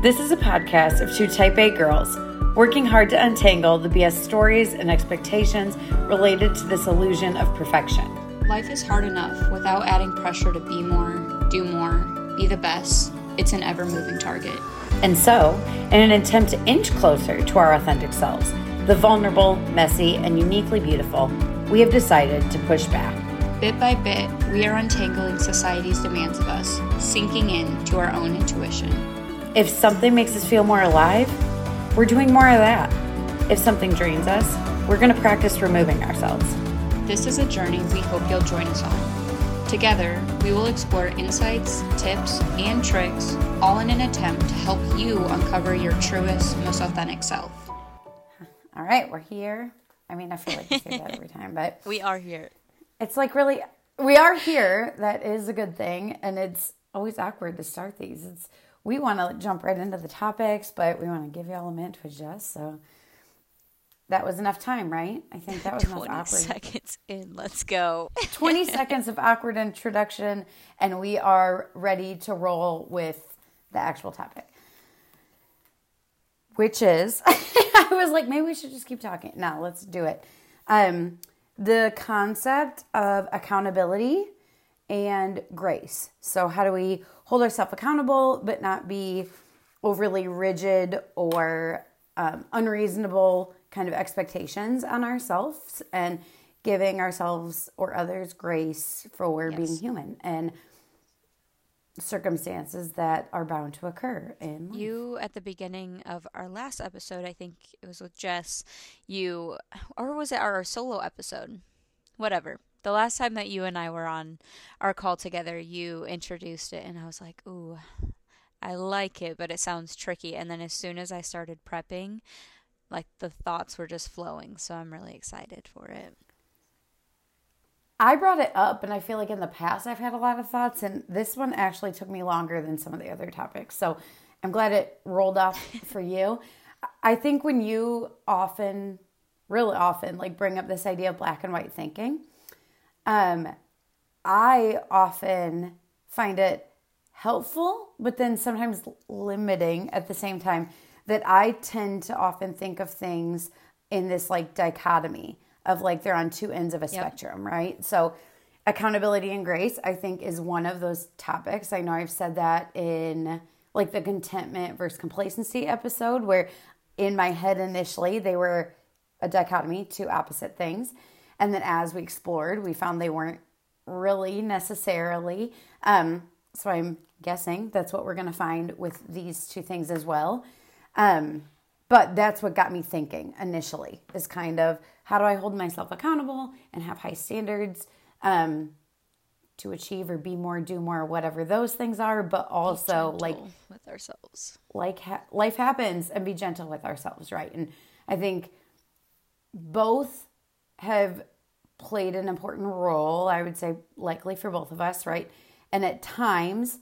This is a podcast of two type A girls working hard to untangle the BS stories and expectations related to this illusion of perfection. Life is hard enough without adding pressure to be more, do more, be the best. It's an ever moving target. And so, in an attempt to inch closer to our authentic selves, the vulnerable, messy, and uniquely beautiful, we have decided to push back. Bit by bit, we are untangling society's demands of us, sinking in to our own intuition. If something makes us feel more alive, we're doing more of that. If something drains us, we're going to practice removing ourselves. This is a journey we hope you'll join us on. Together, we will explore insights, tips, and tricks, all in an attempt to help you uncover your truest, most authentic self. All right, we're here. I mean, I feel like we say that every time, but We are here. it's like really, we are here. That is a good thing. And it's always awkward to start these. It's, we want to jump right into the topics, but we want to give you all a minute to adjust. So that was enough time, right? I think that was enough 20 awkward. seconds in. Let's go. 20 seconds of awkward introduction, and we are ready to roll with the actual topic. Which is, I was like, maybe we should just keep talking. No, let's do it. Um, the concept of accountability and grace. So, how do we hold ourselves accountable but not be overly rigid or um, unreasonable kind of expectations on ourselves and giving ourselves or others grace for being human and circumstances that are bound to occur in life. You, at the beginning of our last episode, I think it was with Jess, you, or was it our solo episode? Whatever. The last time that you and I were on our call together, you introduced it, and I was like, ooh, I like it, but it sounds tricky. And then as soon as I started prepping, like the thoughts were just flowing. So I'm really excited for it. I brought it up, and I feel like in the past I've had a lot of thoughts, and this one actually took me longer than some of the other topics. So I'm glad it rolled off for you. I think when you often, really often, like bring up this idea of black and white thinking, um, I often find it helpful, but then sometimes limiting at the same time. That I tend to often think of things in this like dichotomy of like they're on two ends of a spectrum, right? So, accountability and grace, I think, is one of those topics. I know I've said that in like the contentment versus complacency episode, where in my head initially they were a dichotomy, two opposite things. And then as we explored, we found they weren't really necessarily. Um, so I'm guessing that's what we're going to find with these two things as well. Um, but that's what got me thinking initially is kind of how do I hold myself accountable and have high standards um, to achieve or be more, do more, whatever those things are, but also like with ourselves. like ha- life happens and be gentle with ourselves, right? And I think both have played an important role, I would say likely for both of us, right? And at times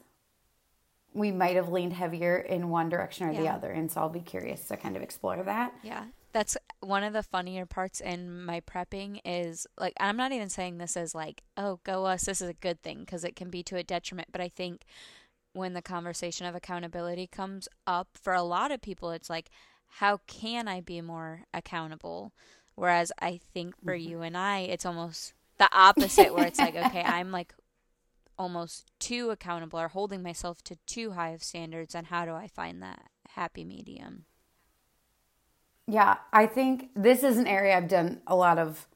we might have leaned heavier in one direction or the other. And so I'll be curious to kind of explore that. Yeah. That's one of the funnier parts in my prepping is like I'm not even saying this as like, oh, go us, this is a good thing because it can be to a detriment, but I think when the conversation of accountability comes up for a lot of people it's like how can I be more accountable? Whereas I think for you and I it's almost the opposite where it's like okay, I'm like almost too accountable or holding myself to too high of standards and how do I find that happy medium? Yeah, I think this is an area I've done a lot of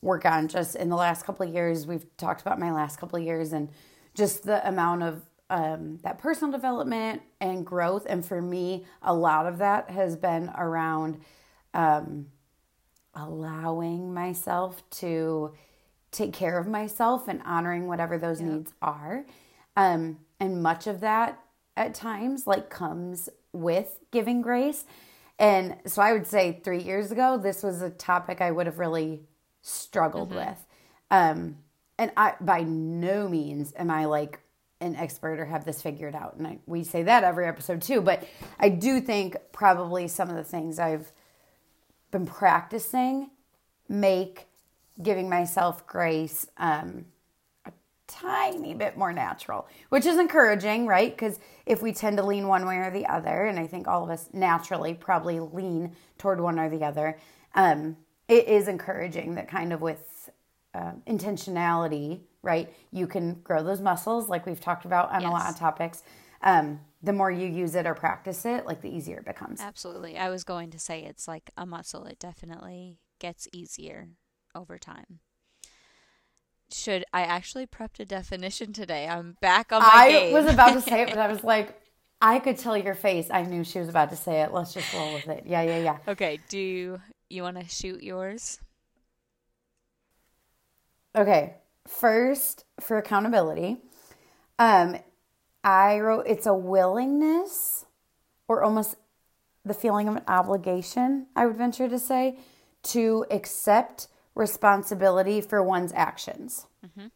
work on just in the last couple of years. We've talked about my last couple of years and just the amount of um, that personal development and growth. And for me, a lot of that has been around um, allowing myself to take care of myself and honoring whatever those needs are. Um, and much of that at times like comes with giving grace. And so I would say three years ago, this was a topic I would have really struggled with. Um, and I, by no means am I like an expert or have this figured out. And I, we say that every episode too. But I do think probably some of the things I've been practicing make giving myself grace um, a tiny bit more natural, which is encouraging, right? Because if we tend to lean one way or the other, and I think all of us naturally probably lean toward one or the other, um, it is encouraging that kind of with uh, intentionality, right, you can grow those muscles, like we've talked about on yes. a lot of topics. Um, the more you use it or practice it, like the easier it becomes. Absolutely. I was going to say it's like a muscle. It definitely gets easier over time should I actually prepped a definition today? I'm back on my I game. was about to say it, but I was like, I could tell your face. I knew she was about to say it. Let's just roll with it. Yeah, yeah, yeah. Okay. Do you, you want to shoot yours? Okay. First, for accountability, um, I wrote it's a willingness or almost the feeling of an obligation, I would venture to say, to accept responsibility for one's actions. Mm-hmm.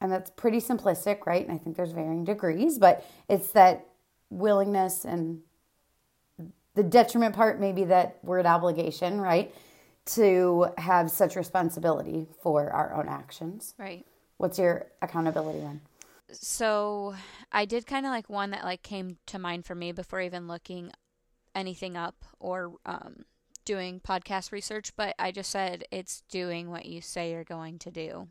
And that's pretty simplistic, right? And I think there's varying degrees, but it's that willingness and the detriment part, maybe that word obligation, right? To have such responsibility for our own actions. Right. What's your accountability one? So I did kind of like one that like came to mind for me before even looking anything up or um, doing podcast research, but I just said it's doing what you say you're going to do,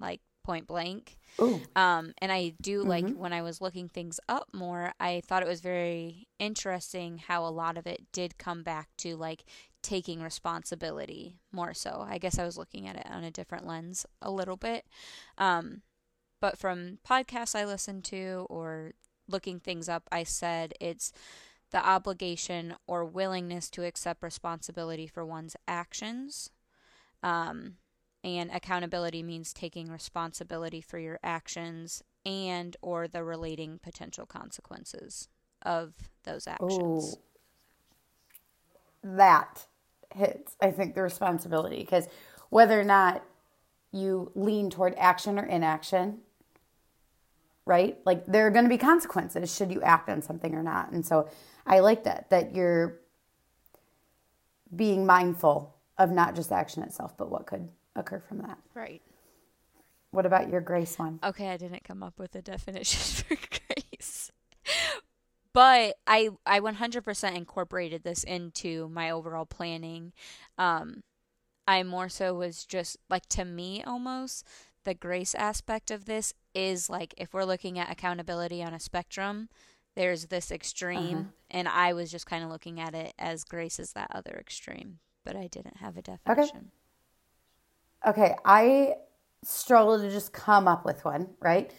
like point blank. Ooh. Um, and I do mm-hmm. like when I was looking things up more, I thought it was very interesting how a lot of it did come back to like taking responsibility more so. I guess I was looking at it on a different lens a little bit. Um, but from podcasts I listened to or looking things up, I said it's the obligation or willingness to accept responsibility for one's actions. Um, and accountability means taking responsibility for your actions and or the relating potential consequences of those actions. Ooh. That hits, I think, the responsibility because whether or not you lean toward action or inaction, right? Like there are going to be consequences should you act on something or not. And so I like that, that you're being mindful of not just action itself, but what could occur from that. Right. What about your grace one? Okay, I didn't come up with a definition for grace. But I I 100% incorporated this into my overall planning. Um I more so was just like to me almost the grace aspect of this is like if we're looking at accountability on a spectrum, there's this extreme, uh-huh. and I was just kind of looking at it as grace is that other extreme, but I didn't have a definition. Okay. Okay, I struggled to just come up with one, right?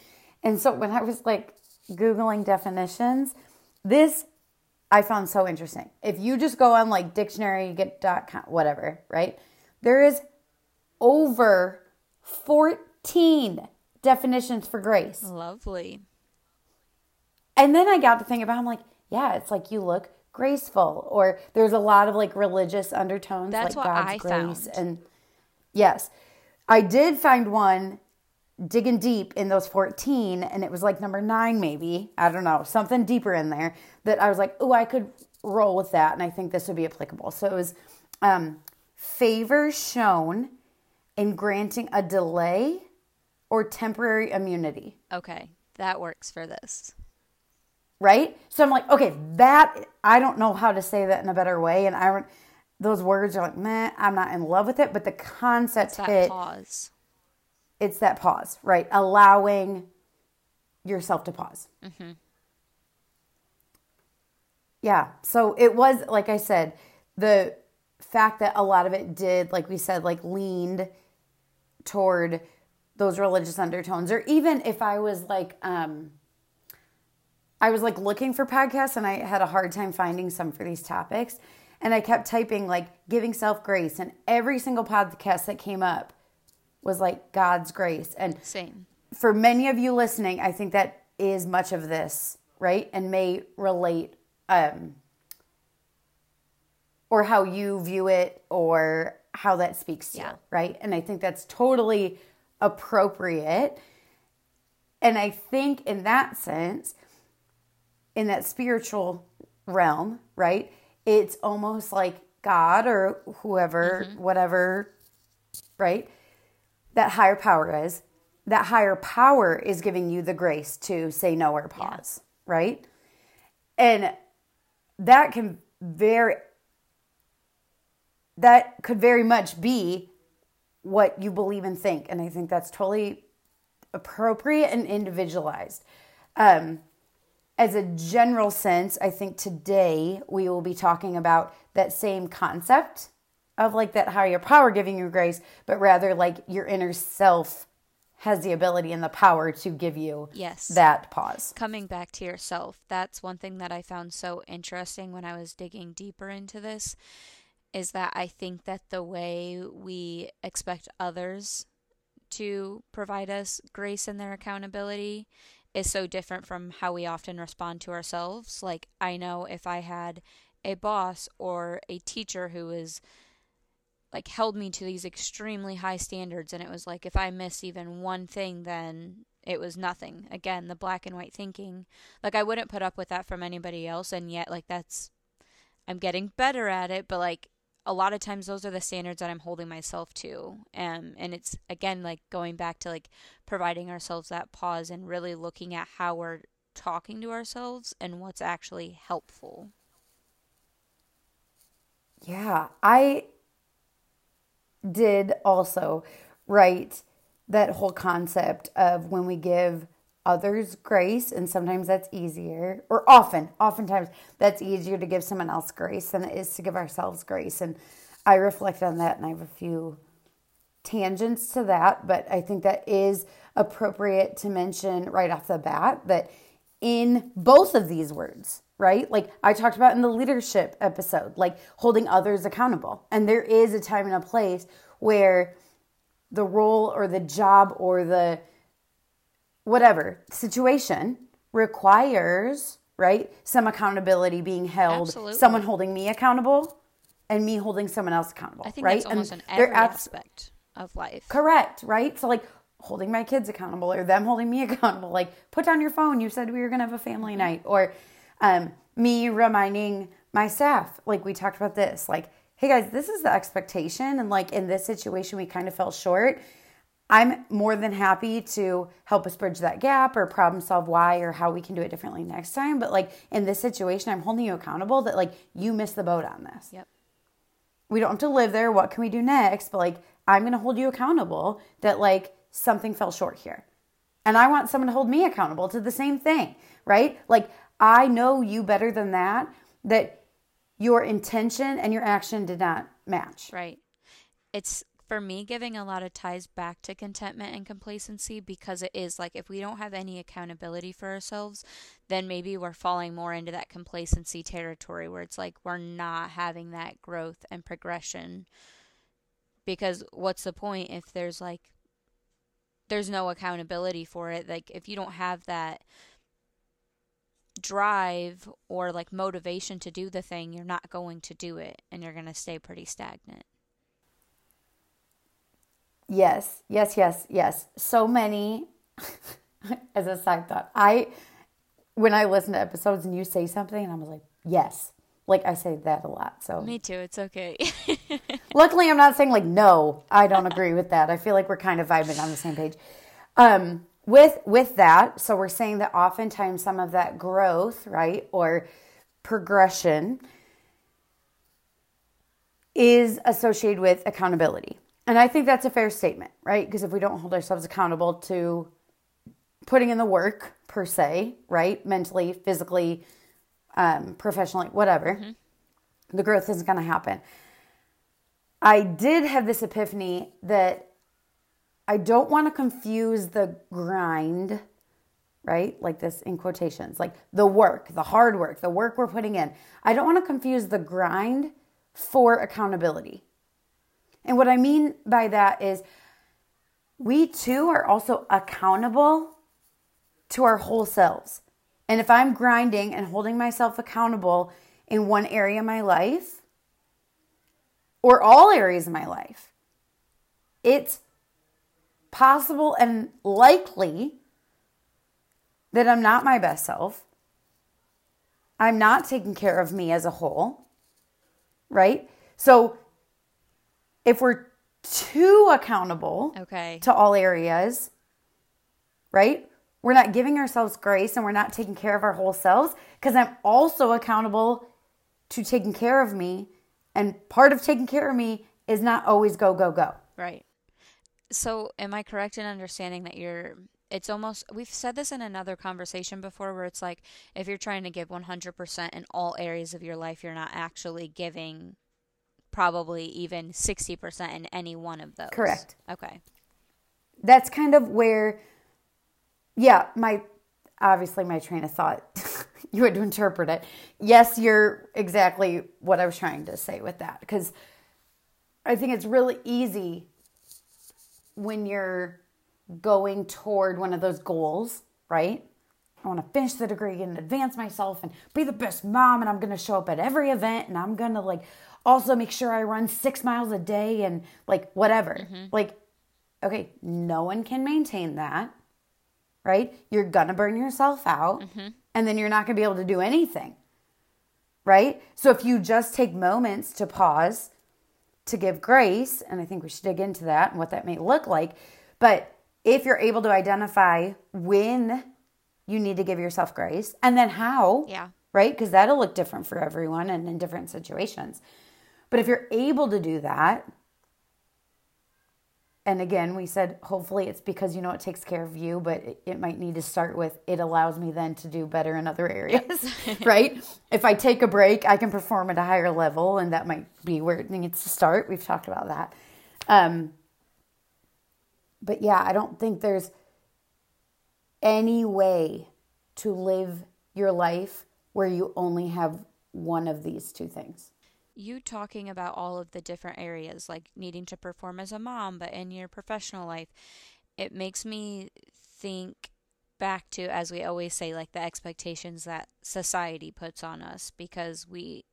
And so when I was like Googling definitions, this I found so interesting. If you just go on like dictionary, get dot com, whatever, right? There is over 14 definitions for grace. Lovely. And then I got to think about, I'm like, yeah, it's like you look graceful, or there's a lot of like religious undertones, That's like God's I grace. Found. And yes, I did find one digging deep in those 14, and it was like number nine, maybe. I don't know, something deeper in there that I was like, oh, I could roll with that, and I think this would be applicable. So it was um, favor shown in granting a delay or temporary immunity. Okay, that works for this right? So I'm like, okay, that I don't know how to say that in a better way, and I don't. Those words are like, meh, I'm not in love with it, but the concept it's that hit. Pause. It's that pause, right? Allowing yourself to pause. Mm-hmm. Yeah. So it was, like I said, the fact that a lot of it did, like we said, like leaned toward those religious undertones, or even if I was like, um, I was like looking for podcasts and I had a hard time finding some for these topics. And I kept typing like giving self grace, and every single podcast that came up was like God's grace. And same for many of you listening, I think that is much of this, right? And may relate um, or how you view it or how that speaks to yeah. you, right? And I think that's totally appropriate. And I think in that sense, in that spiritual realm, right? It's almost like God or whoever, mm-hmm. whatever, right? That higher power is, that higher power is giving you the grace to say no or pause, yeah. right? And that can very that could very much be what you believe and think and i think that's totally appropriate and individualized. Um, as a general sense i think today we will be talking about that same concept of like that higher power giving you grace but rather like your inner self has the ability and the power to give you yes. that pause. Coming back to yourself that's one thing that i found so interesting when i was digging deeper into this is that i think that the way we expect others to provide us grace and their accountability is so different from how we often respond to ourselves. Like i know if i had a boss or a teacher who was like held me to these extremely high standards and it was like if i miss even one thing then it was nothing. Again the black and white thinking. Like i wouldn't put up with that from anybody else and yet like that's i'm getting better at it but like a lot of times those are the standards that i'm holding myself to um, and it's again like going back to like providing ourselves that pause and really looking at how we're talking to ourselves and what's actually helpful. Yeah i did also write that whole concept of when we give others grace, and sometimes that's easier, or often, oftentimes that's easier to give someone else grace than it is to give ourselves grace. And I reflect on that, and I have a few tangents to that, but I think that is appropriate to mention right off the bat that in both of these words, right? Like I talked about in the leadership episode, like holding others accountable. And there is a time and a place where the role or the job or the whatever situation requires, right? Some accountability being held, Absolutely. someone holding me accountable and me holding someone else accountable, I think right? that's almost and in every aspect of life. Correct, right? So like holding my kids accountable or them holding me accountable. Like, put down your phone. You said we were going to have a family mm-hmm. night. Or um, me reminding my staff, like, we talked about this. Like, hey guys, this is the expectation. And like, in this situation, we kind of fell short. I'm more than happy to help us bridge that gap or problem solve why or how we can do it differently next time. But like in this situation, I'm holding you accountable that like you missed the boat on this. Yep. We don't have to live there. What can we do next? But like, I'm going to hold you accountable that like something fell short here. And I want someone to hold me accountable to the same thing, right? Like, I know you better than that, that your intention and your action did not match. Right. It's for me giving a lot of ties back to contentment and complacency because it is like if we don't have any accountability for ourselves, then maybe we're falling more into that complacency territory where it's like we're not having that growth and progression. Because what's the point if there's like there's no accountability for it. Like if you don't have that drive or like motivation to do the thing, you're not going to do it and you're going to stay pretty stagnant. Yes, yes, yes, yes. So many as a side thought. I when I listen to episodes and you say something and I was like, "Yes." Like I say that a lot. So Me too. It's okay. luckily, I'm not saying like no. I don't agree with that. I feel like we're kind of vibing on the same page. Um, with with that, so we're saying that oftentimes some of that growth, right, or progression, is associated with accountability. And I think that's a fair statement, right? Because if we don't hold ourselves accountable to putting in the work per se, right, mentally, physically, um, professionally, whatever, mm-hmm. the growth isn't going to happen. I did have this epiphany that I don't want to confuse the grind, right? Like this in quotations, like the work, the hard work, the work we're putting in. I don't want to confuse the grind for accountability. And what I mean by that is we too are also accountable to our whole selves. And if I'm grinding and holding myself accountable in one area of my life, or all areas of my life, it's possible and likely that I'm not my best self. I'm not taking care of me as a whole, right? So if we're too accountable okay. to all areas, right? We're not giving ourselves grace and we're not taking care of our whole selves because I'm also accountable to taking care of me. And part of taking care of me is not always go, go, go. Right. So, am I correct in understanding that you're it's almost we've said this in another conversation before where it's like if you're trying to give 100% in all areas of your life you're not actually giving probably even 60% in any one of those Correct. okay That's kind of where, yeah, my obviously my train of thought, you had to interpret it. Yes, you're exactly what I was trying to say with that because I think it's really easy when you're going toward one of those goals, right? I want to finish the degree and advance myself and be the best mom. And I'm going to show up at every event and I'm going to like also make sure I run six miles a day and like whatever. Mm-hmm. Like, okay, no one can maintain that, right? You're to burn yourself out mm-hmm. and then you're not to be able to do anything, right? So if you just take moments to pause, to give grace, and I think we should dig into that and what that may look like. But if you're able to identify when you need to give yourself grace and then how, Yeah. right? Because that'll look different for everyone and in different situations. But if you're able to do that, and again, we said hopefully it's because you know it takes care of you, but it, it might need to start with it allows me then to do better in other areas, right? If I take a break, I can perform at a higher level, and that might be where it needs to start. We've talked about that. Um, but yeah, I don't think there's any way to live your life where you only have one of these two things. You talking about all of the different areas like needing to perform as a mom but in your professional life it makes me think back to as we always say like the expectations that society puts on us because we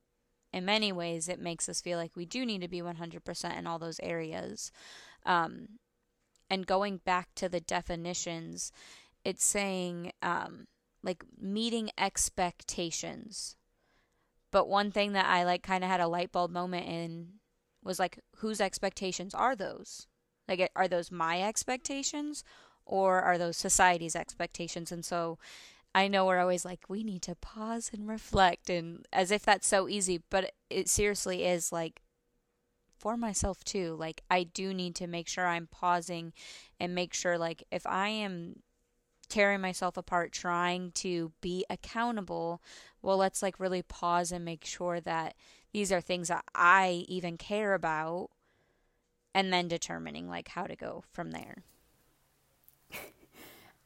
in many ways it makes us feel like we do need to be 100% in all those areas. Um, and going back to the definitions it's saying um, like meeting expectations but one thing that I like kind of had a light bulb moment in was like, whose expectations are those? Like, are those my expectations or are those society's expectations? And so I know we're always like, we need to pause and reflect, and as if that's so easy, but it seriously is like, for myself too. Like, I do need to make sure I'm pausing and make sure, like, if I am tearing myself apart trying to be accountable well let's like really pause and make sure that these are things that i even care about and then determining like how to go from there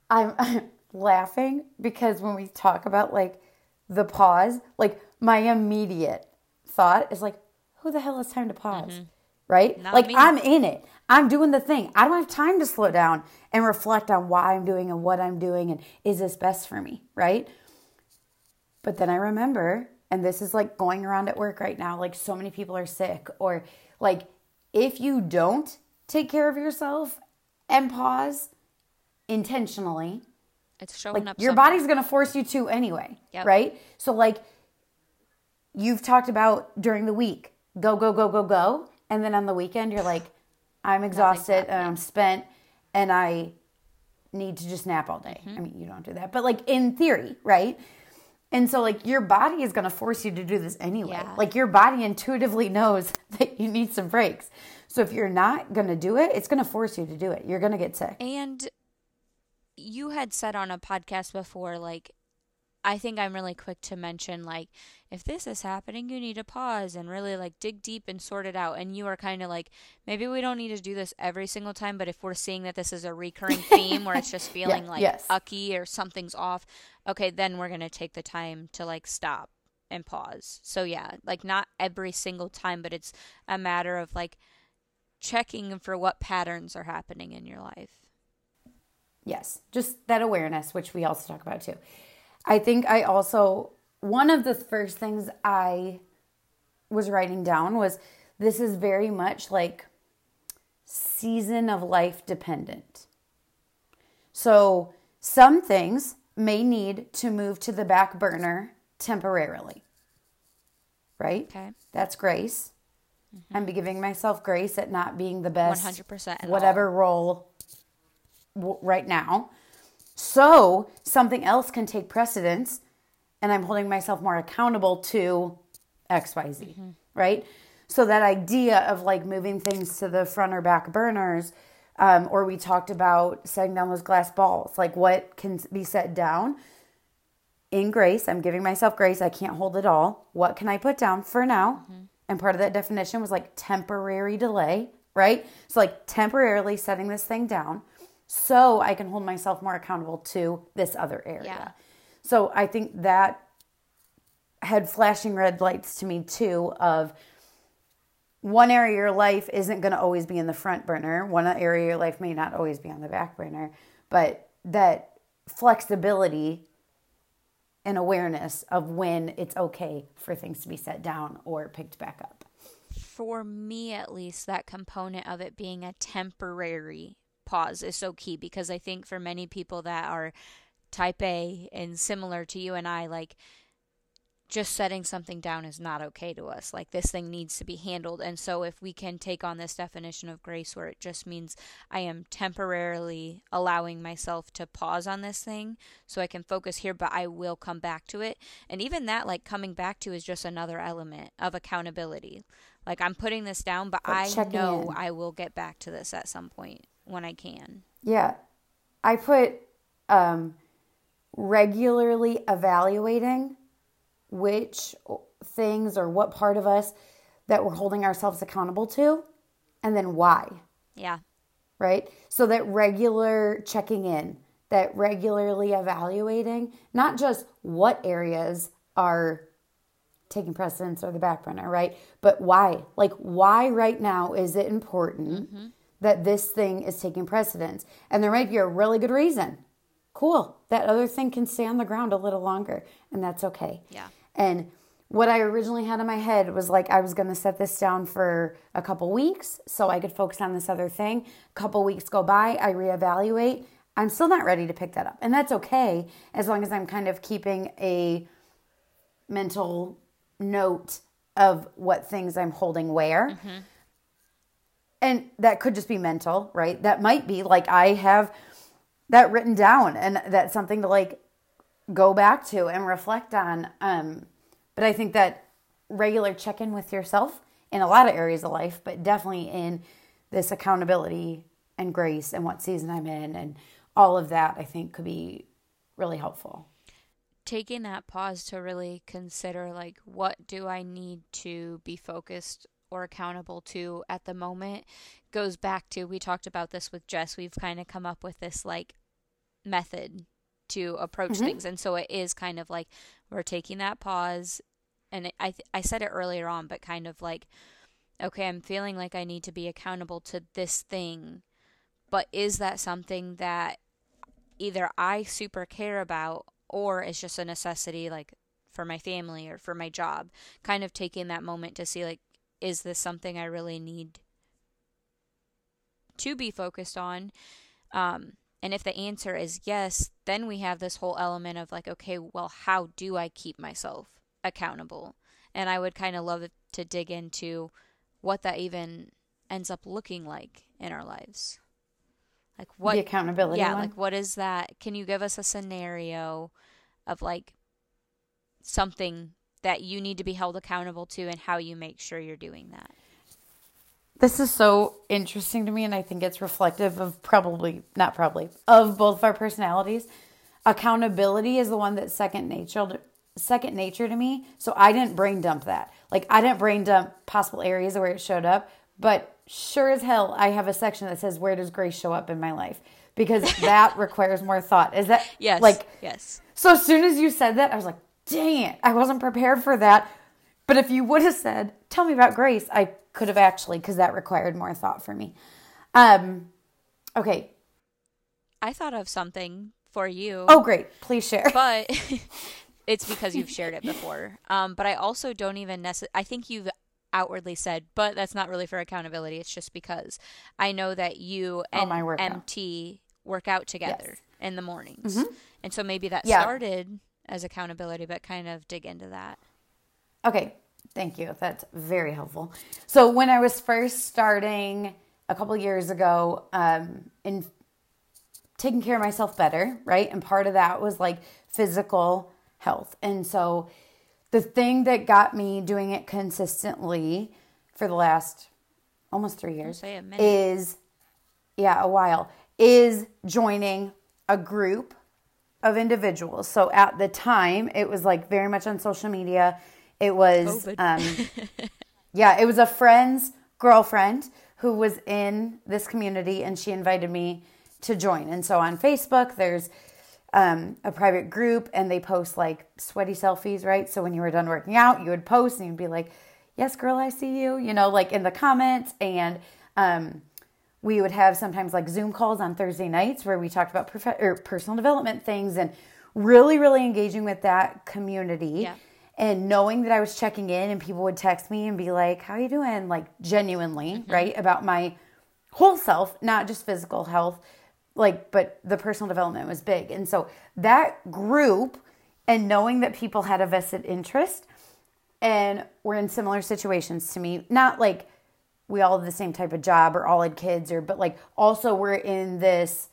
I'm, I'm laughing because when we talk about like the pause, like my immediate thought is like, who the hell has time to pause? Mm-hmm. Right? Not like me. I'm in it. I'm doing the thing. I don't have time to slow down and reflect on why I'm doing and what I'm doing and is this best for me? Right? But then I remember, and this is like going around at work right now, like so many people are sick, or like if you don't take care of yourself and pause intentionally, it's showing like up your somewhere. body's going to force you to anyway Yep. right so like you've talked about during the week go go go go go and then on the weekend you're like i'm exhausted and i'm spent and i need to just nap all day. Mm-hmm. i mean you don't do that but like in theory right? And so like your body is going to force you to do this anyway. Yeah. like your body intuitively knows that you need some breaks. So if you're not going to do it it's going to force you to do it. You're going to get sick. And you had said on a podcast before, like, I think I'm really quick to mention, like, if this is happening, you need to pause and really, like, dig deep and sort it out. And you are kind of like, maybe we don't need to do this every single time, but if we're seeing that this is a recurring theme where it's just feeling like yes. ucky or something's off, okay, then we're going to take the time to, like, stop and pause. So, yeah, like, not every single time, but it's a matter of, like, checking for what patterns are happening in your life. Yes, just that awareness, which we also talk about too. I think I also, one of the first things I was writing down was this is very much like season of life dependent. So some things may need to move to the back burner temporarily, right? Okay. That's grace. I'm giving myself grace at not being the best 100% in whatever role w- right now. So something else can take precedence and I'm holding myself more accountable to XYZ, mm-hmm. right? So that idea of like moving things to the front or back burners, um, or we talked about setting down those glass balls, like what can be set down in grace. I'm giving myself grace. I can't hold it all. What can I put down for now? Mm-hmm. And part of that definition was like temporary delay, right? So, like temporarily setting this thing down so I can hold myself more accountable to this other area. Yeah. So, I think that had flashing red lights to me too of one area of your life isn't going to always be in the front burner. One area of your life may not always be on the back burner, but that flexibility and awareness of when it's okay for things to be set down or picked back up. For me, at least, that component of it being a temporary pause is so key because I think for many people that are type A and similar to you and I, like, just setting something down is not okay to us. Like this thing needs to be handled. And so if we can take on this definition of grace where it just means I am temporarily allowing myself to pause on this thing so I can focus here, but I will come back to it. And even that, like coming back to, is just another element of accountability. Like I'm putting this down, but, but I know in. I will get back to this at some point when I can. Yeah. I put um, regularly evaluating which things or what part of us that we're holding ourselves accountable to and then why. Yeah. Right? So that regular checking in, that regularly evaluating, not just what areas are taking precedence or the back burner, right? But why? Like, why right now is it important mm-hmm. That this thing is taking precedence? And there might be a really good reason. Cool. That other thing can stay on the ground a little longer, and that's okay. Yeah. And what I originally had in my head was like I was going to set this down for a couple weeks so I could focus on this other thing. A couple weeks go by, I reevaluate. I'm still not ready to pick that up. And that's okay as long as I'm kind of keeping a mental note of what things I'm holding where. Mm-hmm. And that could just be mental, right? That might be like I have that written down and that's something to like go back to and reflect on. Um, but I think that regular check in with yourself in a lot of areas of life, but definitely in this accountability and grace and what season I'm in and all of that, I think could be really helpful. Taking that pause to really consider, like, what do I need to be focused or accountable to at the moment goes back to we talked about this with Jess. We've kind of come up with this like method to approach mm-hmm. things. And so it is kind of like we're taking that pause. And it, I, th- I said it earlier on, but kind of like, okay, I'm feeling like I need to be accountable to this thing. But is that something that either I super care about or it's just a necessity, like for my family or for my job? Kind of taking that moment to see, like, is this something I really need to be focused on? Um, and if the answer is yes, then we have this whole element of like, okay, well, how do I keep myself accountable? And I would kind of love to dig into what that even ends up looking like in our lives. Like what the accountability. Yeah, one? like what is that? Can you give us a scenario of like something that you need to be held accountable to and how you make sure you're doing that? This is so interesting to me, and I think it's reflective of probably, not probably, of both of our personalities. Accountability is the one that's second nature, second nature to me. So I didn't brain dump that. Like I didn't brain dump possible areas where it showed up, but sure as hell, I have a section that says where does grace show up in my life because that requires more thought. Is that yes? Like yes. So as soon as you said that, I was like, dang it, I wasn't prepared for that. But if you would have said, tell me about grace, I could have actually, because that required more thought for me. Um, okay. I thought of something for you. Oh, great. Please share. But it's because you've shared it before. Um, but I also don't even necessarily, I think you've outwardly said, but that's not really for accountability. It's just because I know that you oh, and oh, MT work out together yes. in the mornings. Mm-hmm. And so maybe that yeah. started as accountability, but kind of dig into that. Okay, thank you. That's very helpful. So when I was first starting a couple years ago, um, in taking care of myself better, right? And part of that was like physical health. And so the thing that got me doing it consistently for the last almost three years is, yeah, a while, is joining a group of individuals. So at the time, it was like very much on social media. It was, um, yeah, it was a friend's girlfriend who was in this community and she invited me to join. And so on Facebook, there's um, a private group and they post like sweaty selfies, right? So when you were done working out, you would post and you'd be like, yes, girl, I see you, you know, like in the comments. And um, we would have sometimes like Zoom calls on Thursday nights where we talked about prof- or personal development things and really, really engaging with that community. Yeah. And knowing that I was checking in and people would text me and be like, how are you doing? Like genuinely, mm-hmm. right? About my whole self, not just physical health like but the personal development was big and so that group and knowing that people had a vested interest and were in similar situations to me not like we all have the same type of job or all had kids or but like also we're in this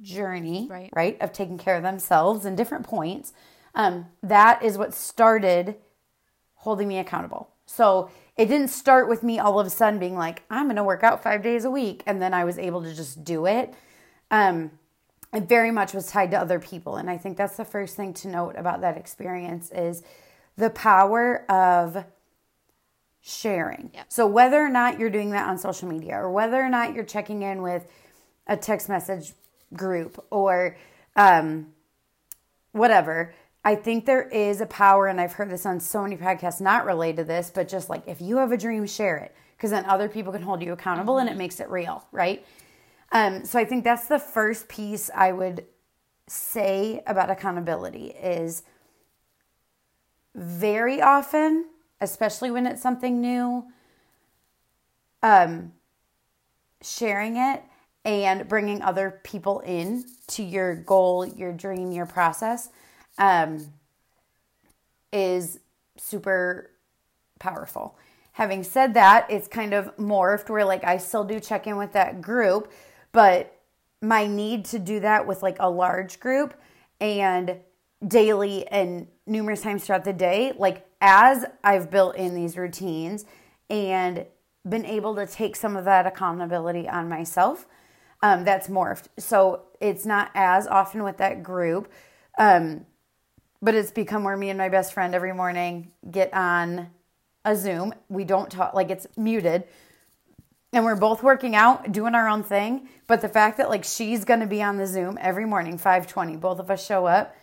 journey right, right of taking care of themselves in different points. Um, that is what started holding me accountable. So it didn't start with me all of a sudden being like i'm going to work out five days a week and then i was able to just do it. Um, it very much was tied to other people. And I think that's the first thing to note about that experience is the power of sharing. Yep. So whether or not you're doing that on social media or whether or not you're checking in with a text message group or um, whatever, I think there is a power, and I've heard this on so many podcasts not related to this, but just like if you have a dream, share it because then other people can hold you accountable mm-hmm. and it makes it real, right? Um, so I think that's the first piece I would say about accountability is very often, especially when it's something new, um, sharing it and bringing other people in to your goal, your dream, your process um, is super powerful. Having said that, it's kind of morphed where like I still do check in with that group, but my need to do that with like a large group and daily and numerous times throughout the day, like as I've built in these routines and been able to take some of that accountability on myself, um, that's morphed. So it's not as often with that group, um, but it's become where me and my best friend every morning get on a Zoom. We don't talk, like it's muted, and we're both working out, doing our own thing. But the fact that like she's gonna be on the Zoom every morning, 520, both of us show up,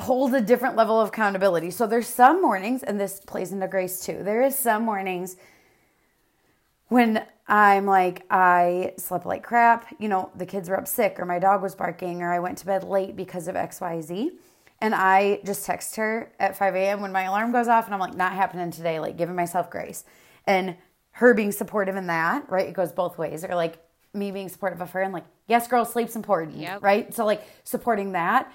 holds a different level of accountability. So there's some mornings, and this plays into grace too. There is some mornings when I'm like, I slept like crap, you know, the kids were up sick, or my dog was barking, or I went to bed late because of XYZ. And I just text her at 5 a.m. when my alarm goes off, and I'm like, not happening today, like giving myself grace. And her being supportive in that, right? It goes both ways. Or like me being supportive of her and like, yes, girl, sleep's important, yep. right? So like supporting that.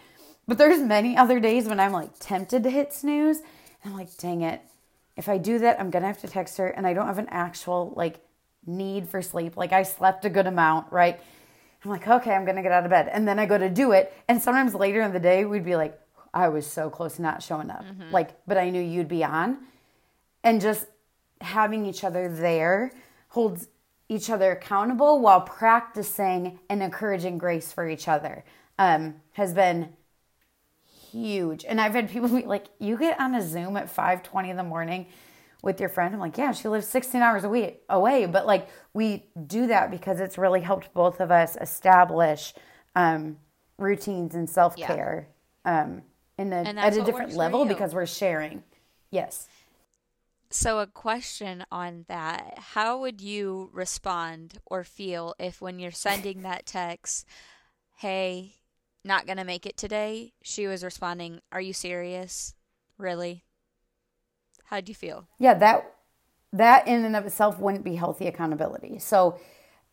But there's many other days when I'm like tempted to hit snooze. And I'm like, dang it. If I do that, I'm gonna have to text her and I don't have an actual like need for sleep. Like I slept a good amount, right? I'm like, okay, I'm gonna get out of bed. And then I go to do it. And sometimes later in the day, we'd be like, I was so close to not showing up. Mm-hmm. Like, but I knew you'd be on. And just having each other there holds each other accountable while practicing and encouraging grace for each other um, has been huge. And I've had people be like, "You get on a Zoom at five twenty in the morning with your friend." I'm like, "Yeah, she lives sixteen hours a week away," but like we do that because it's really helped both of us establish um, routines and self care yeah. um, in a, at a different level because we're sharing. Yes. So, a question on that How would you respond or feel if, when you're sending that text, hey, not going to make it today, she was responding, Are you serious? Really? How'd you feel? Yeah, that that in and of itself wouldn't be healthy accountability. So,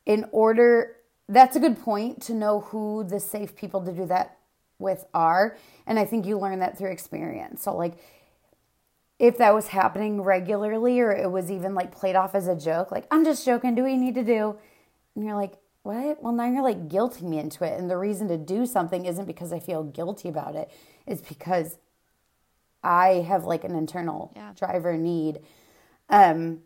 in order, that's a good point to know who the safe people to do that with are. And I think you learn that through experience. So, like, if that was happening regularly or it was even like played off as a joke, like, I'm just joking, do what you need to do? And you're like, what? Well, now you're like guilting me into it. And the reason to do something isn't because I feel guilty about it, it's because I have like an internal Yeah. driver need. Um,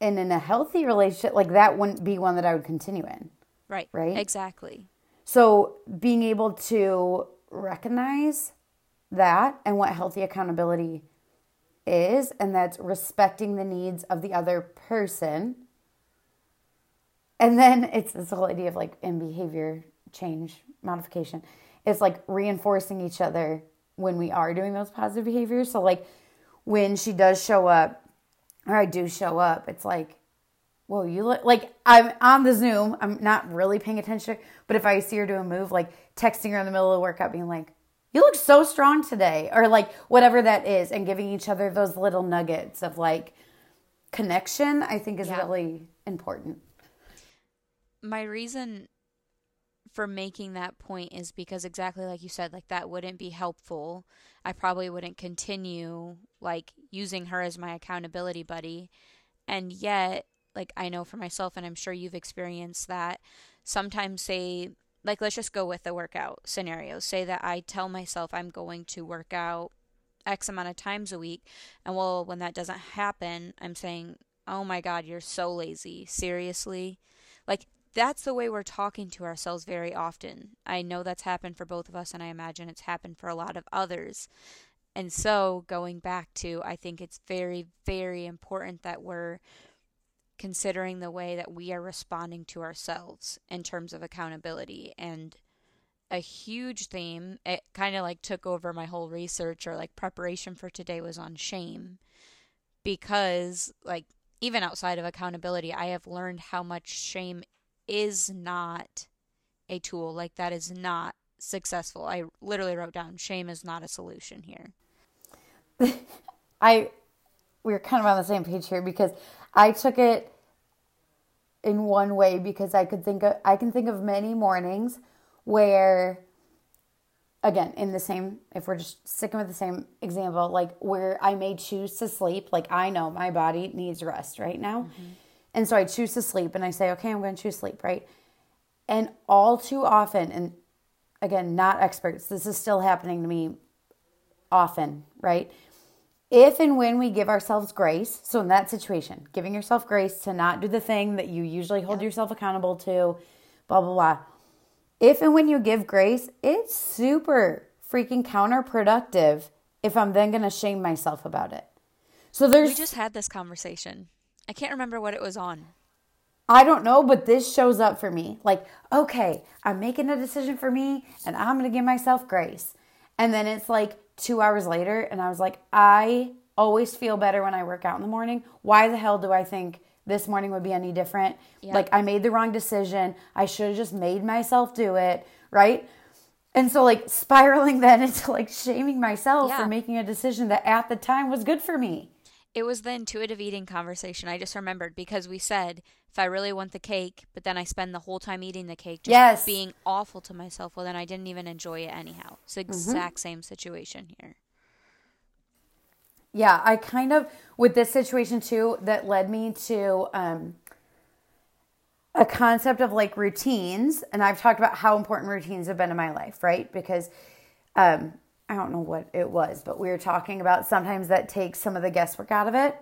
and in a healthy relationship, like that wouldn't be one that I would continue in. Right. Right? Exactly. So being able to recognize that and what healthy accountability is, and that's respecting the needs of the other person. And then it's this whole idea of like in behavior change modification. It's like reinforcing each other when we are doing those positive behaviors. So like when she does show up, or I do show up, it's like, whoa, you look like I'm on the Zoom. I'm not really paying attention, but if I see her do a move, like texting her in the middle of the workout, being like, you look so strong today, or like whatever that is, and giving each other those little nuggets of like connection, I think is Yeah. really important. My reason for making that point is because exactly like you said like that wouldn't be helpful. I probably wouldn't continue like using her as my accountability buddy. And yet like i know for myself and i'm sure you've experienced that sometimes say like let's just go with the workout scenario. Say that i tell myself i'm going to work out x amount of times a week and well when that doesn't happen i'm saying oh my god you're so lazy. Seriously? Like that's the way we're talking to ourselves very often. I know that's happened for both of us, and I imagine it's happened for a lot of others. And so, going back to, I think it's very, very important that we're considering the way that we are responding to ourselves in terms of accountability. And a huge theme, it kind of like took over my whole research or like preparation for today was on shame. Because, like, even outside of accountability, I have learned how much shame is not a tool. Like, that is not successful. I literally wrote down shame is not a solution here. I we're kind of on the same page here because I took it in one way because I could think of I can think of many mornings where again in the same if we're just sticking with the same example like where I may choose to sleep like I know my body needs rest right now mm-hmm. And so I choose to sleep and I say okay I'm going to choose sleep right and all too often and again not experts this is still happening to me often right if and when we give ourselves grace, so in that situation, giving yourself grace to not do the thing that you usually hold yourself accountable to, blah, blah, blah. If and when you give grace, it's super freaking counterproductive if I'm then going to shame myself about it. So there's, We just had this conversation. I can't remember what it was on. I don't know, but this shows up for me. Like, okay, I'm making a decision for me and I'm going to give myself grace. And then it's like two hours later, and I was like, I always feel better when I work out in the morning. Why the hell do I think this morning would be any different? Yeah. Like, I made the wrong decision. I should have just made myself do it, right? And so, like, spiraling then into like shaming myself Yeah. for making a decision that at the time was good for me. It was the intuitive eating conversation. I just remembered because we said if I really want the cake, but then I spend the whole time eating the cake, just Yes. being awful to myself, well, then I didn't even enjoy it anyhow. It's the exact same situation here. Yeah, I kind of with this situation too that led me to um a concept of like routines and I've talked about how important routines have been in my life, right? Because um I don't know what it was, but we were talking about sometimes that takes some of the guesswork out of it.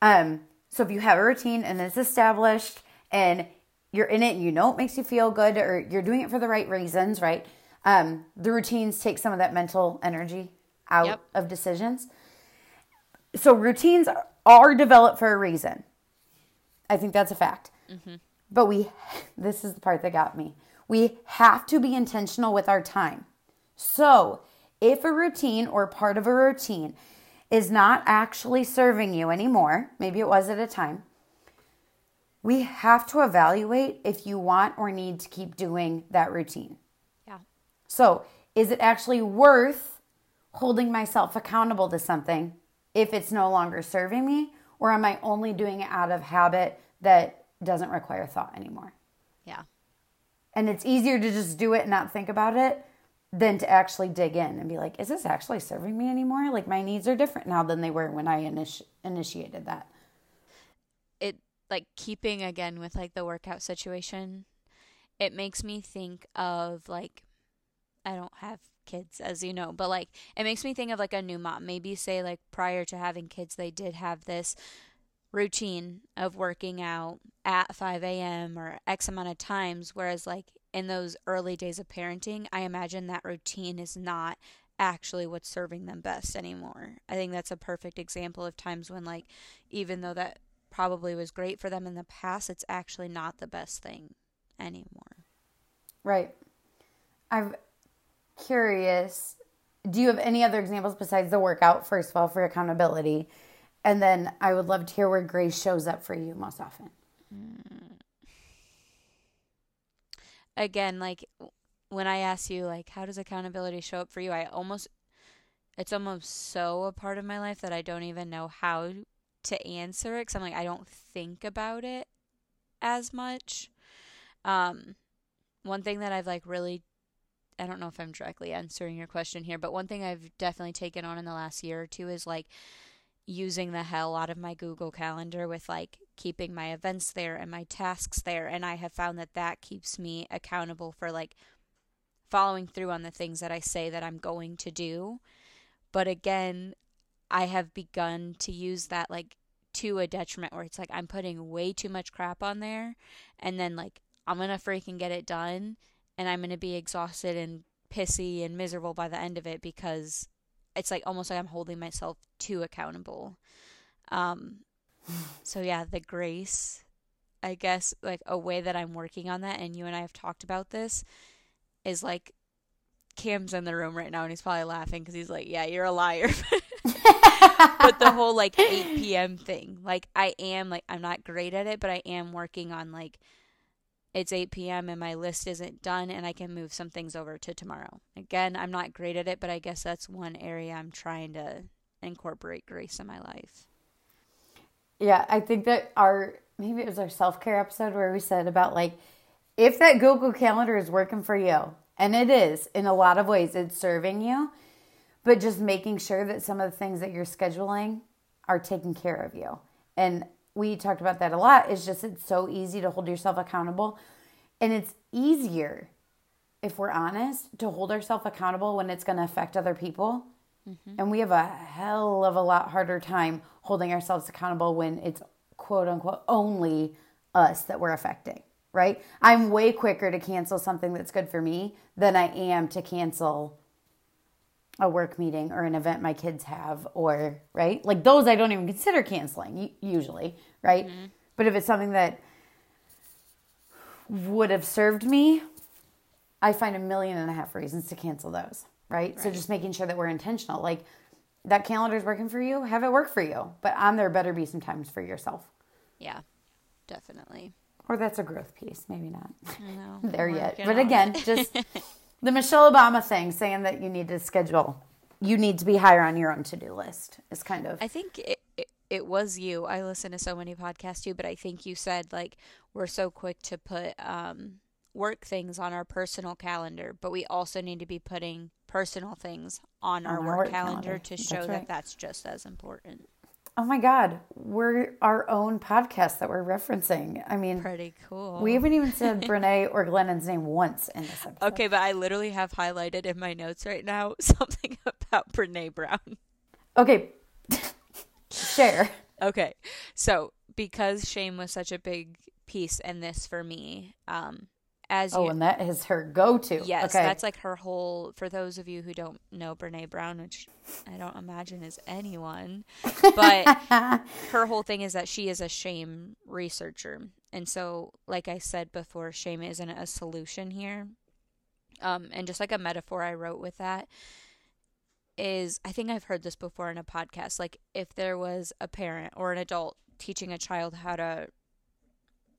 Um so if you have a routine and it's established and you're in it and you know it makes you feel good or you're doing it for the right reasons, right? Um the routines take some of that mental energy out Yep. of decisions so routines are developed for a reason. I think that's a fact. But we, this is the part that got me. We have to be intentional with our time. So if a routine or part of a routine is not actually serving you anymore, maybe it was at a time, we have to evaluate if you want or need to keep doing that routine. Yeah. So, is it actually worth holding myself accountable to something if it's no longer serving me? Or am I only doing it out of habit that doesn't require thought anymore? Yeah. And it's easier to just do it and not think about it than to actually dig in and be like, is this actually serving me anymore? Like, my needs are different now than they were when I initi- initiated that. it like keeping again with like the workout situation, it makes me think of like I don't have kids as you know, but like it makes me think of like a new mom. Maybe say like prior to having kids they did have this routine of working out at 5 a.m. or X amount of times, whereas like in those early days of parenting, I imagine that routine is not actually what's serving them best anymore. I think that's a perfect example of times when like even though that probably was great for them in the past, it's actually not the best thing anymore. Right. I'm curious. Do you have any other examples besides the workout, first of all, for accountability? And then I would love to hear where grace shows up for you most often. Again, like when I ask you, like, how does accountability show up for you? I almost, it's almost so a part of my life that I don't even know how to answer it because I'm like, I don't think about it as much. Um, one thing that I've like really, I don't know if I'm directly answering your question here, but one thing I've definitely taken on in the last year or two is like using the hell out of my Google Calendar with like keeping my events there and my tasks there. And I have found that that keeps me accountable for like following through on the things that I say that I'm going to do. But again, I have begun to use that like to a detriment where it's like I'm putting way too much crap on there and then like I'm going to freaking get it done and I'm going to be exhausted and pissy and miserable by the end of it because it's like almost like I'm holding myself too accountable. Um so yeah, the grace I guess like a way that I'm working on that and you and I have talked about this is like Cam's in the room right now and he's probably laughing cuz he's like, "Yeah, you're a liar." but the whole like 8 p.m. thing, like I am like I'm not great at it, but I am working on like it's 8 p.m. and my list isn't done and I can move some things over to tomorrow. Again, I'm not great at it, but I guess that's one area I'm trying to incorporate grace in my life. Yeah, I think that our maybe it was our self care episode where we said about like if that Google Calendar is working for you, and it is in a lot of ways, it's serving you, but just making sure that some of the things that you're scheduling are taking care of you. And we talked about that a lot. It's just it's so easy to hold yourself accountable, and it's easier if we're honest to hold ourselves accountable when it's going to affect other people. Mm-hmm. And we have a hell of a lot harder time holding ourselves accountable when it's quote unquote only us that we're affecting right? I'm way quicker to cancel something that's good for me than I am to cancel a work meeting or an event my kids have or right? Like those i don't even consider canceling usually right? Mm-hmm. but if it's something that would have served me i find a million and a half reasons to cancel those right, right. so just making sure that we're intentional. Like that calendar's working for you have it work for you but on there better be some times for yourself. Yeah definitely. Or that's a growth piece, maybe not. There yet. But again, just the Michelle Obama thing saying that you need to schedule, you need to be higher on your own to do list is kind of. I think it, it, it was you. I listen to so many podcasts too, but I think you said like we're so quick to put um, work things on our personal calendar, but we also need to be putting personal things on, on our, work, work calendar, calendar, to show that's right. that that's just as important. Oh my God, we're our own podcast that we're referencing. I mean, pretty cool. We haven't even said Brene or Glennon's name once in this episode. Okay, but I literally have highlighted in my notes right now something about Brene Brown. Okay, share. Okay, so because shame was such a big piece in this for me, um, as oh, you, and that is her go-to. Yes, okay. that's like her whole. For those of you who don't know Brene Brown, which I don't imagine is anyone, but her whole thing is that she is a shame researcher, and so, like I said before, shame isn't a solution here. Um, and just like a metaphor I wrote with that is, I think I've heard this before in a podcast. Like if there was a parent or an adult teaching a child how to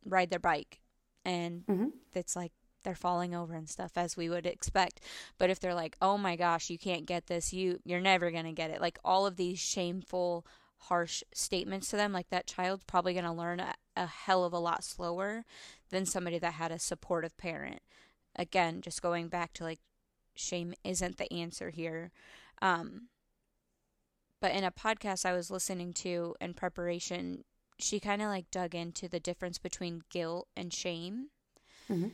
ride their bike and mm-hmm. it's like they're falling over and stuff as we would expect. But if they're like oh my gosh you can't get this you you're never going to get it like all of these shameful harsh statements to them like that child's probably going to learn a, a hell of a lot slower than somebody that had a supportive parent. Again just going back to like shame isn't the answer here. Um but in a podcast I was listening to in preparation she kind of like dug into the difference between guilt and shame, Mhm.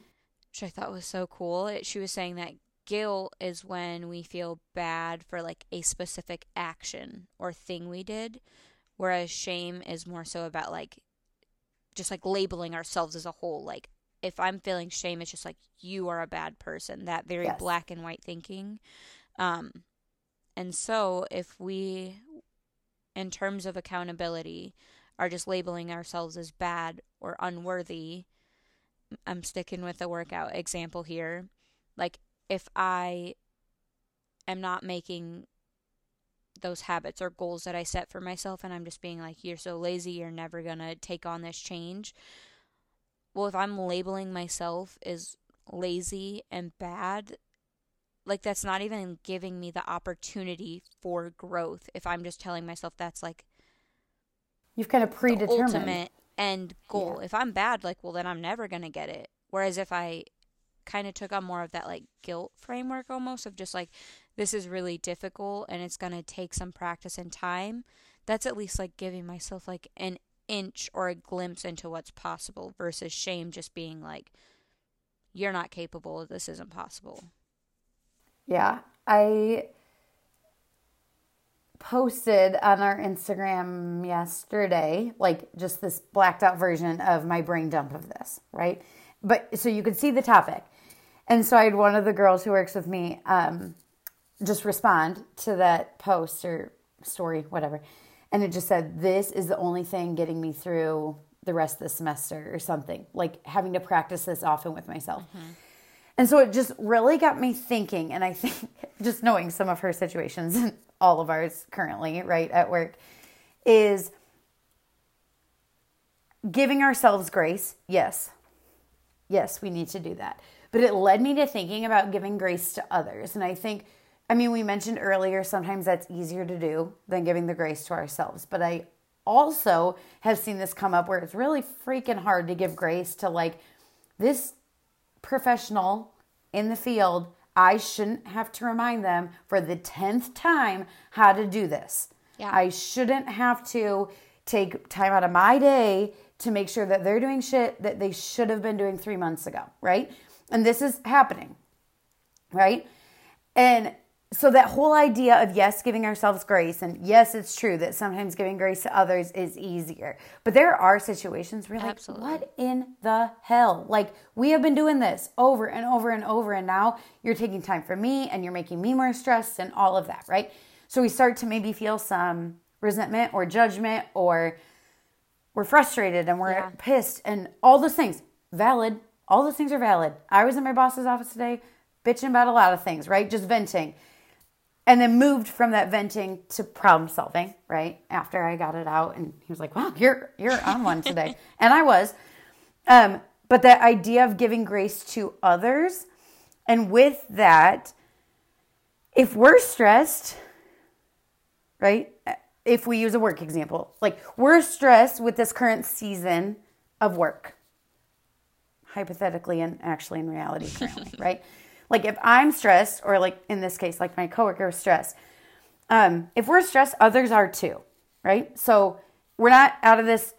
which I thought was so cool. It, she was saying that guilt is when we feel bad for like a specific action or thing we did, whereas shame is more so about like just like labeling ourselves as a whole. Like if I'm feeling shame, it's just like you are a bad person. That very Yes. black and white thinking. Um, and so if we, in terms of accountability, are just labeling ourselves as bad or unworthy, I'm sticking with the workout example here. Like if I am not making those habits or goals that I set for myself and I'm just being like you're so lazy you're never to take on this change. Well, if I'm labeling myself as lazy and bad, like that's not even giving me the opportunity for growth if I'm just telling myself that's like You've kind of the predetermined. ultimate end goal. Yeah. If I'm bad, like, well, then I'm never going to get it. Whereas if I kind of took on more of that, like, guilt framework almost of just like, this is really difficult and it's going to take some practice and time, that's at least like giving myself like an inch or a glimpse into what's possible versus shame just being like, you're not capable, this isn't possible. Yeah, I posted on our Instagram yesterday, like just this blacked out version of my brain dump of this, right? But so you could see the topic. And so I had one of the girls who works with me um, just respond to that post or story, whatever. And it just said, This is the only thing getting me through the rest of the semester or something, like having to practice this often with myself. And so it just really got me thinking. And I think just knowing some of her situations all of ours currently, right, at work, is giving ourselves grace. Yes. Yes, we need to do that. But it led me to thinking about giving grace to others. And I think, I mean, we mentioned earlier, sometimes that's easier to do than giving the grace to ourselves. But I also have seen this come up where it's really freaking hard to give grace to like this professional in the field, I shouldn't have to remind them for the 10th time how to do this. Yeah. I shouldn't have to take time out of my day to make sure that they're doing shit that they should have been doing three months ago, right? And this is happening, right? And so that whole idea of yes, giving ourselves grace, and yes, it's true that sometimes giving grace to others is easier. But there are situations where, like, Absolutely. what in the hell? Like, we have been doing this over and over and over, and now you're taking time for me and you're making me more stressed and all of that, right? So we start to maybe feel some resentment or judgment, or we're frustrated and we're Yeah. pissed, and all those things. Valid. All those things are valid. I was in my boss's office today bitching about a lot of things, right? Just venting and then moved from that venting to problem solving right after i got it out. And he was like wow you're you're on one today. And i was. Um, but that idea of giving grace to others and with that if we're stressed right if we use a work example like we're stressed with this current season of work hypothetically and actually in reality currently, right? Like if I'm stressed, or like in this case, like my coworker is stressed, um, if we're stressed, others are too, right? So we're not out of this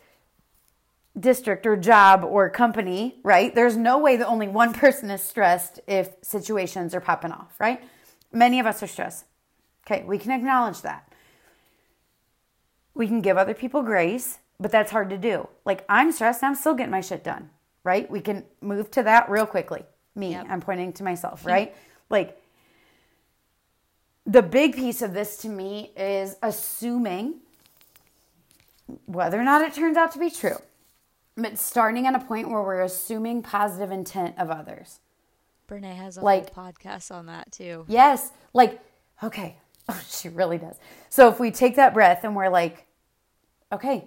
district or job or company, right? There's no way that only one person is stressed if situations are popping off, right? Many of us are stressed. Okay, we can acknowledge that. We can give other people grace, but that's hard to do. Like I'm stressed, I'm still getting my shit done, right? We can move to that real quickly. Me, Yep. I'm pointing to myself, right? like the big piece of this to me is assuming whether or not it turns out to be true, but starting at a point where we're assuming positive intent of others. Brene has a Like- whole podcast on that too. Yes. Like, okay. Oh, she really does. So if we take that breath and we're like, okay,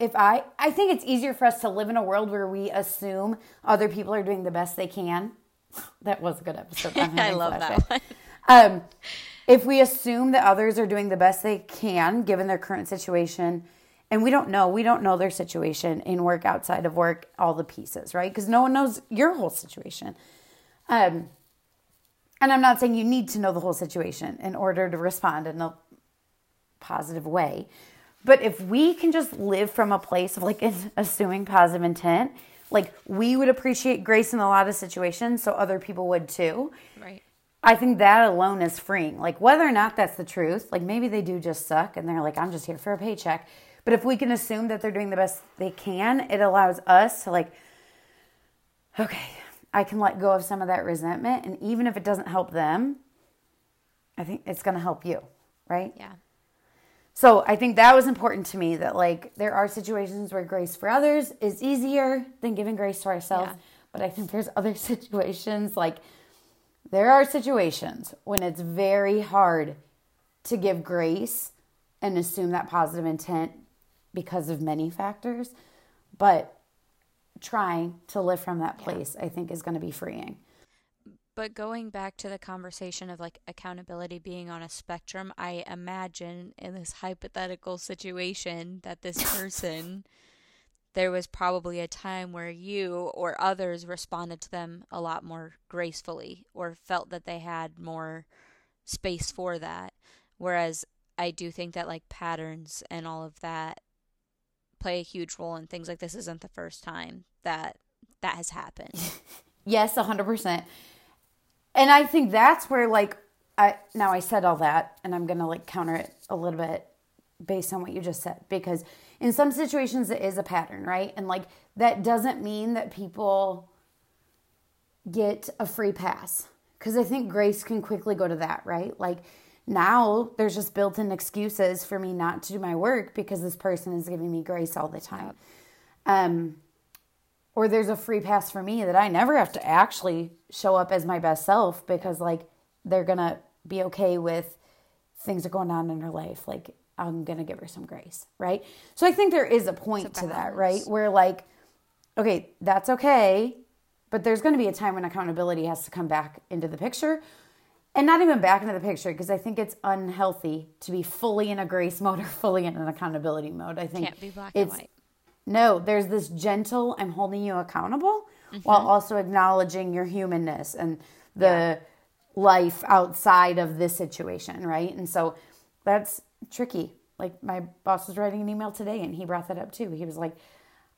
if I, I think it's easier for us to live in a world where we assume other people are doing the best they can. That was a good episode. I love that one. Um, if we assume that others are doing the best they can given their current situation, and we don't know, we don't know their situation in work, outside of work, all the pieces, right? Because no one knows your whole situation. Um, and I'm not saying you need to know the whole situation in order to respond in a positive way, But if we can just live from a place of like assuming positive intent, like we would appreciate grace in a lot of situations, so other people would too. Right. I think that alone is freeing. Like whether or not that's the truth, like maybe they do just suck and they're like, I'm just here for a paycheck. But if we can assume that they're doing the best they can, it allows us to like, okay, I can let go of some of that resentment. And even if it doesn't help them, I think it's going to help you, right? Yeah. So I think that was important to me that like there are situations where grace for others is easier than giving grace to ourselves. Yeah. But I think there's other situations like there are situations when it's very hard to give grace and assume that positive intent because of many factors. But trying to live from that place, yeah. I think, is going to be freeing. But going back to the conversation of like accountability being on a spectrum, I imagine in this hypothetical situation that this person, there was probably a time where you or others responded to them a lot more gracefully or felt that they had more space for that. Whereas I do think that like patterns and all of that play a huge role in things like this isn't the first time that that has happened. yes, 100%. And I think that's where like I now I said all that and I'm to like counter it a little bit based on what you just said because in some situations it is a pattern, right? And like that doesn't mean that people get a free pass because I think grace can quickly go to that, right? Like now there's just built in excuses for me not to do my work because this person is giving me grace all the time. Um, or there's a free pass for me that I never have to actually show up as my best self because like they're gonna be okay with things that are going on in her life. Like I'm gonna give her some grace, right? So I think there is a point to that, right? Where like, okay, that's okay, but there's gonna be a time when accountability has to come back into the picture. And not even back into the picture because I think it's unhealthy to be fully in a grace mode or fully in an accountability mode. I think Can't no, there's this gentle, I'm holding you accountable mm-hmm. while also acknowledging your humanness and the yeah. life outside of this situation, right? And so that's tricky. Like my boss was writing an email today and he brought that up too. He was like,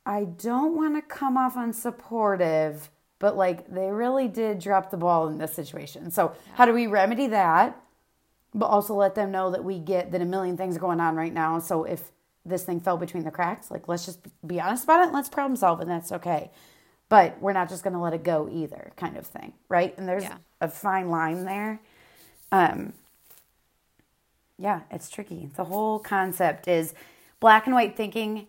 I don't want to come off unsupportive, but like they really did drop the ball in this situation. So, yeah. how do we remedy that? But also let them know that we get that a million things are going on right now. So, if this thing fell between the cracks. Like, let's just be honest about it and let's problem solve, and that's okay. But we're not just going to let it go either, kind of thing, right? And there's yeah. a fine line there. Um, yeah, it's tricky. The whole concept is black and white thinking.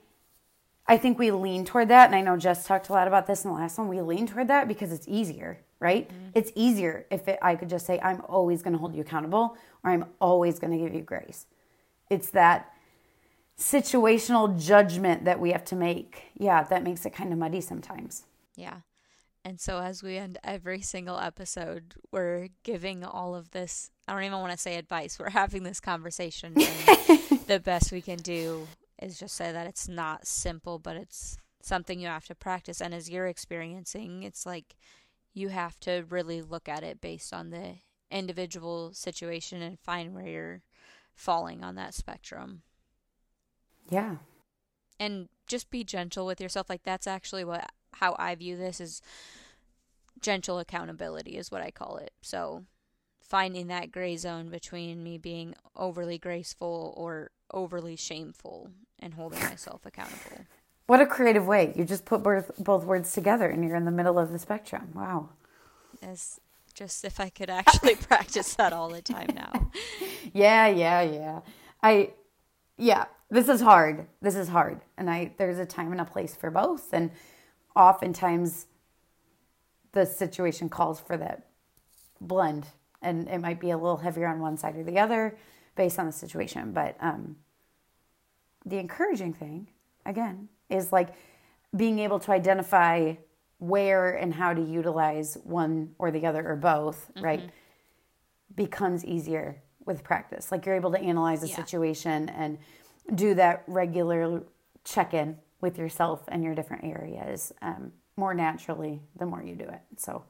I think we lean toward that, and I know Jess talked a lot about this in the last one. We lean toward that because it's easier, right? Mm-hmm. It's easier if it, I could just say, I'm always going to hold you accountable or I'm always going to give you grace. It's that situational judgment that we have to make. Yeah, that makes it kind of muddy sometimes. Yeah. And so, as we end every single episode, we're giving all of this. I don't even want to say advice. We're having this conversation. the best we can do is just say that it's not simple, but it's something you have to practice. And as you're experiencing, it's like you have to really look at it based on the individual situation and find where you're falling on that spectrum. Yeah. And just be gentle with yourself. Like that's actually what how I view this is gentle accountability is what I call it. So finding that gray zone between me being overly graceful or overly shameful and holding myself accountable. What a creative way. You just put both, both words together and you're in the middle of the spectrum. Wow. As just if I could actually practice that all the time now. Yeah, yeah, yeah. I yeah, this is hard. This is hard. And I there's a time and a place for both and oftentimes the situation calls for that blend and it might be a little heavier on one side or the other based on the situation, but um the encouraging thing again is like being able to identify where and how to utilize one or the other or both, mm-hmm. right? Becomes easier with practice. Like you're able to analyze a yeah. situation and do that regular check in with yourself and your different areas um, more naturally the more you do it. So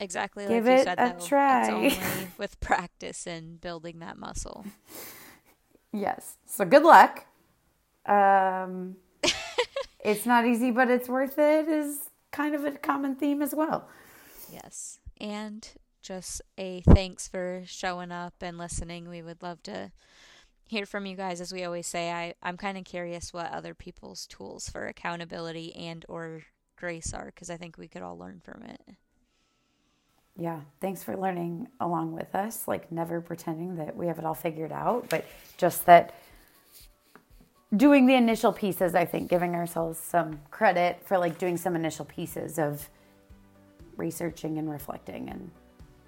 exactly give like it said, a though, try. With practice and building that muscle. Yes. So good luck. Um, it's not easy, but it's worth it is kind of a common theme as well. Yes. And just a thanks for showing up and listening. We would love to hear from you guys as we always say. I I'm kind of curious what other people's tools for accountability and or grace are because I think we could all learn from it. Yeah, thanks for learning along with us. Like, never pretending that we have it all figured out, but just that doing the initial pieces, I think, giving ourselves some credit for like doing some initial pieces of researching and reflecting and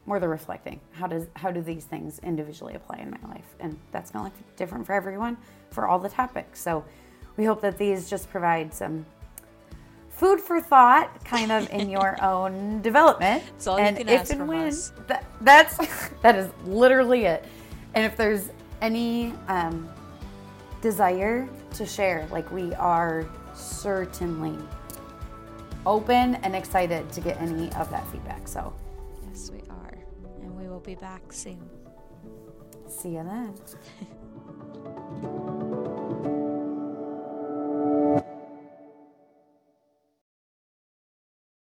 more the reflecting. How does how do these things individually apply in my life? And that's gonna look different for everyone for all the topics. So we hope that these just provide some food for thought kind of in your own development. That's all and you can if ask and from when, us. That, that's that is literally it. And if there's any um, desire to share, like we are certainly open and excited to get any of that feedback. So yes, we be back soon. See you then.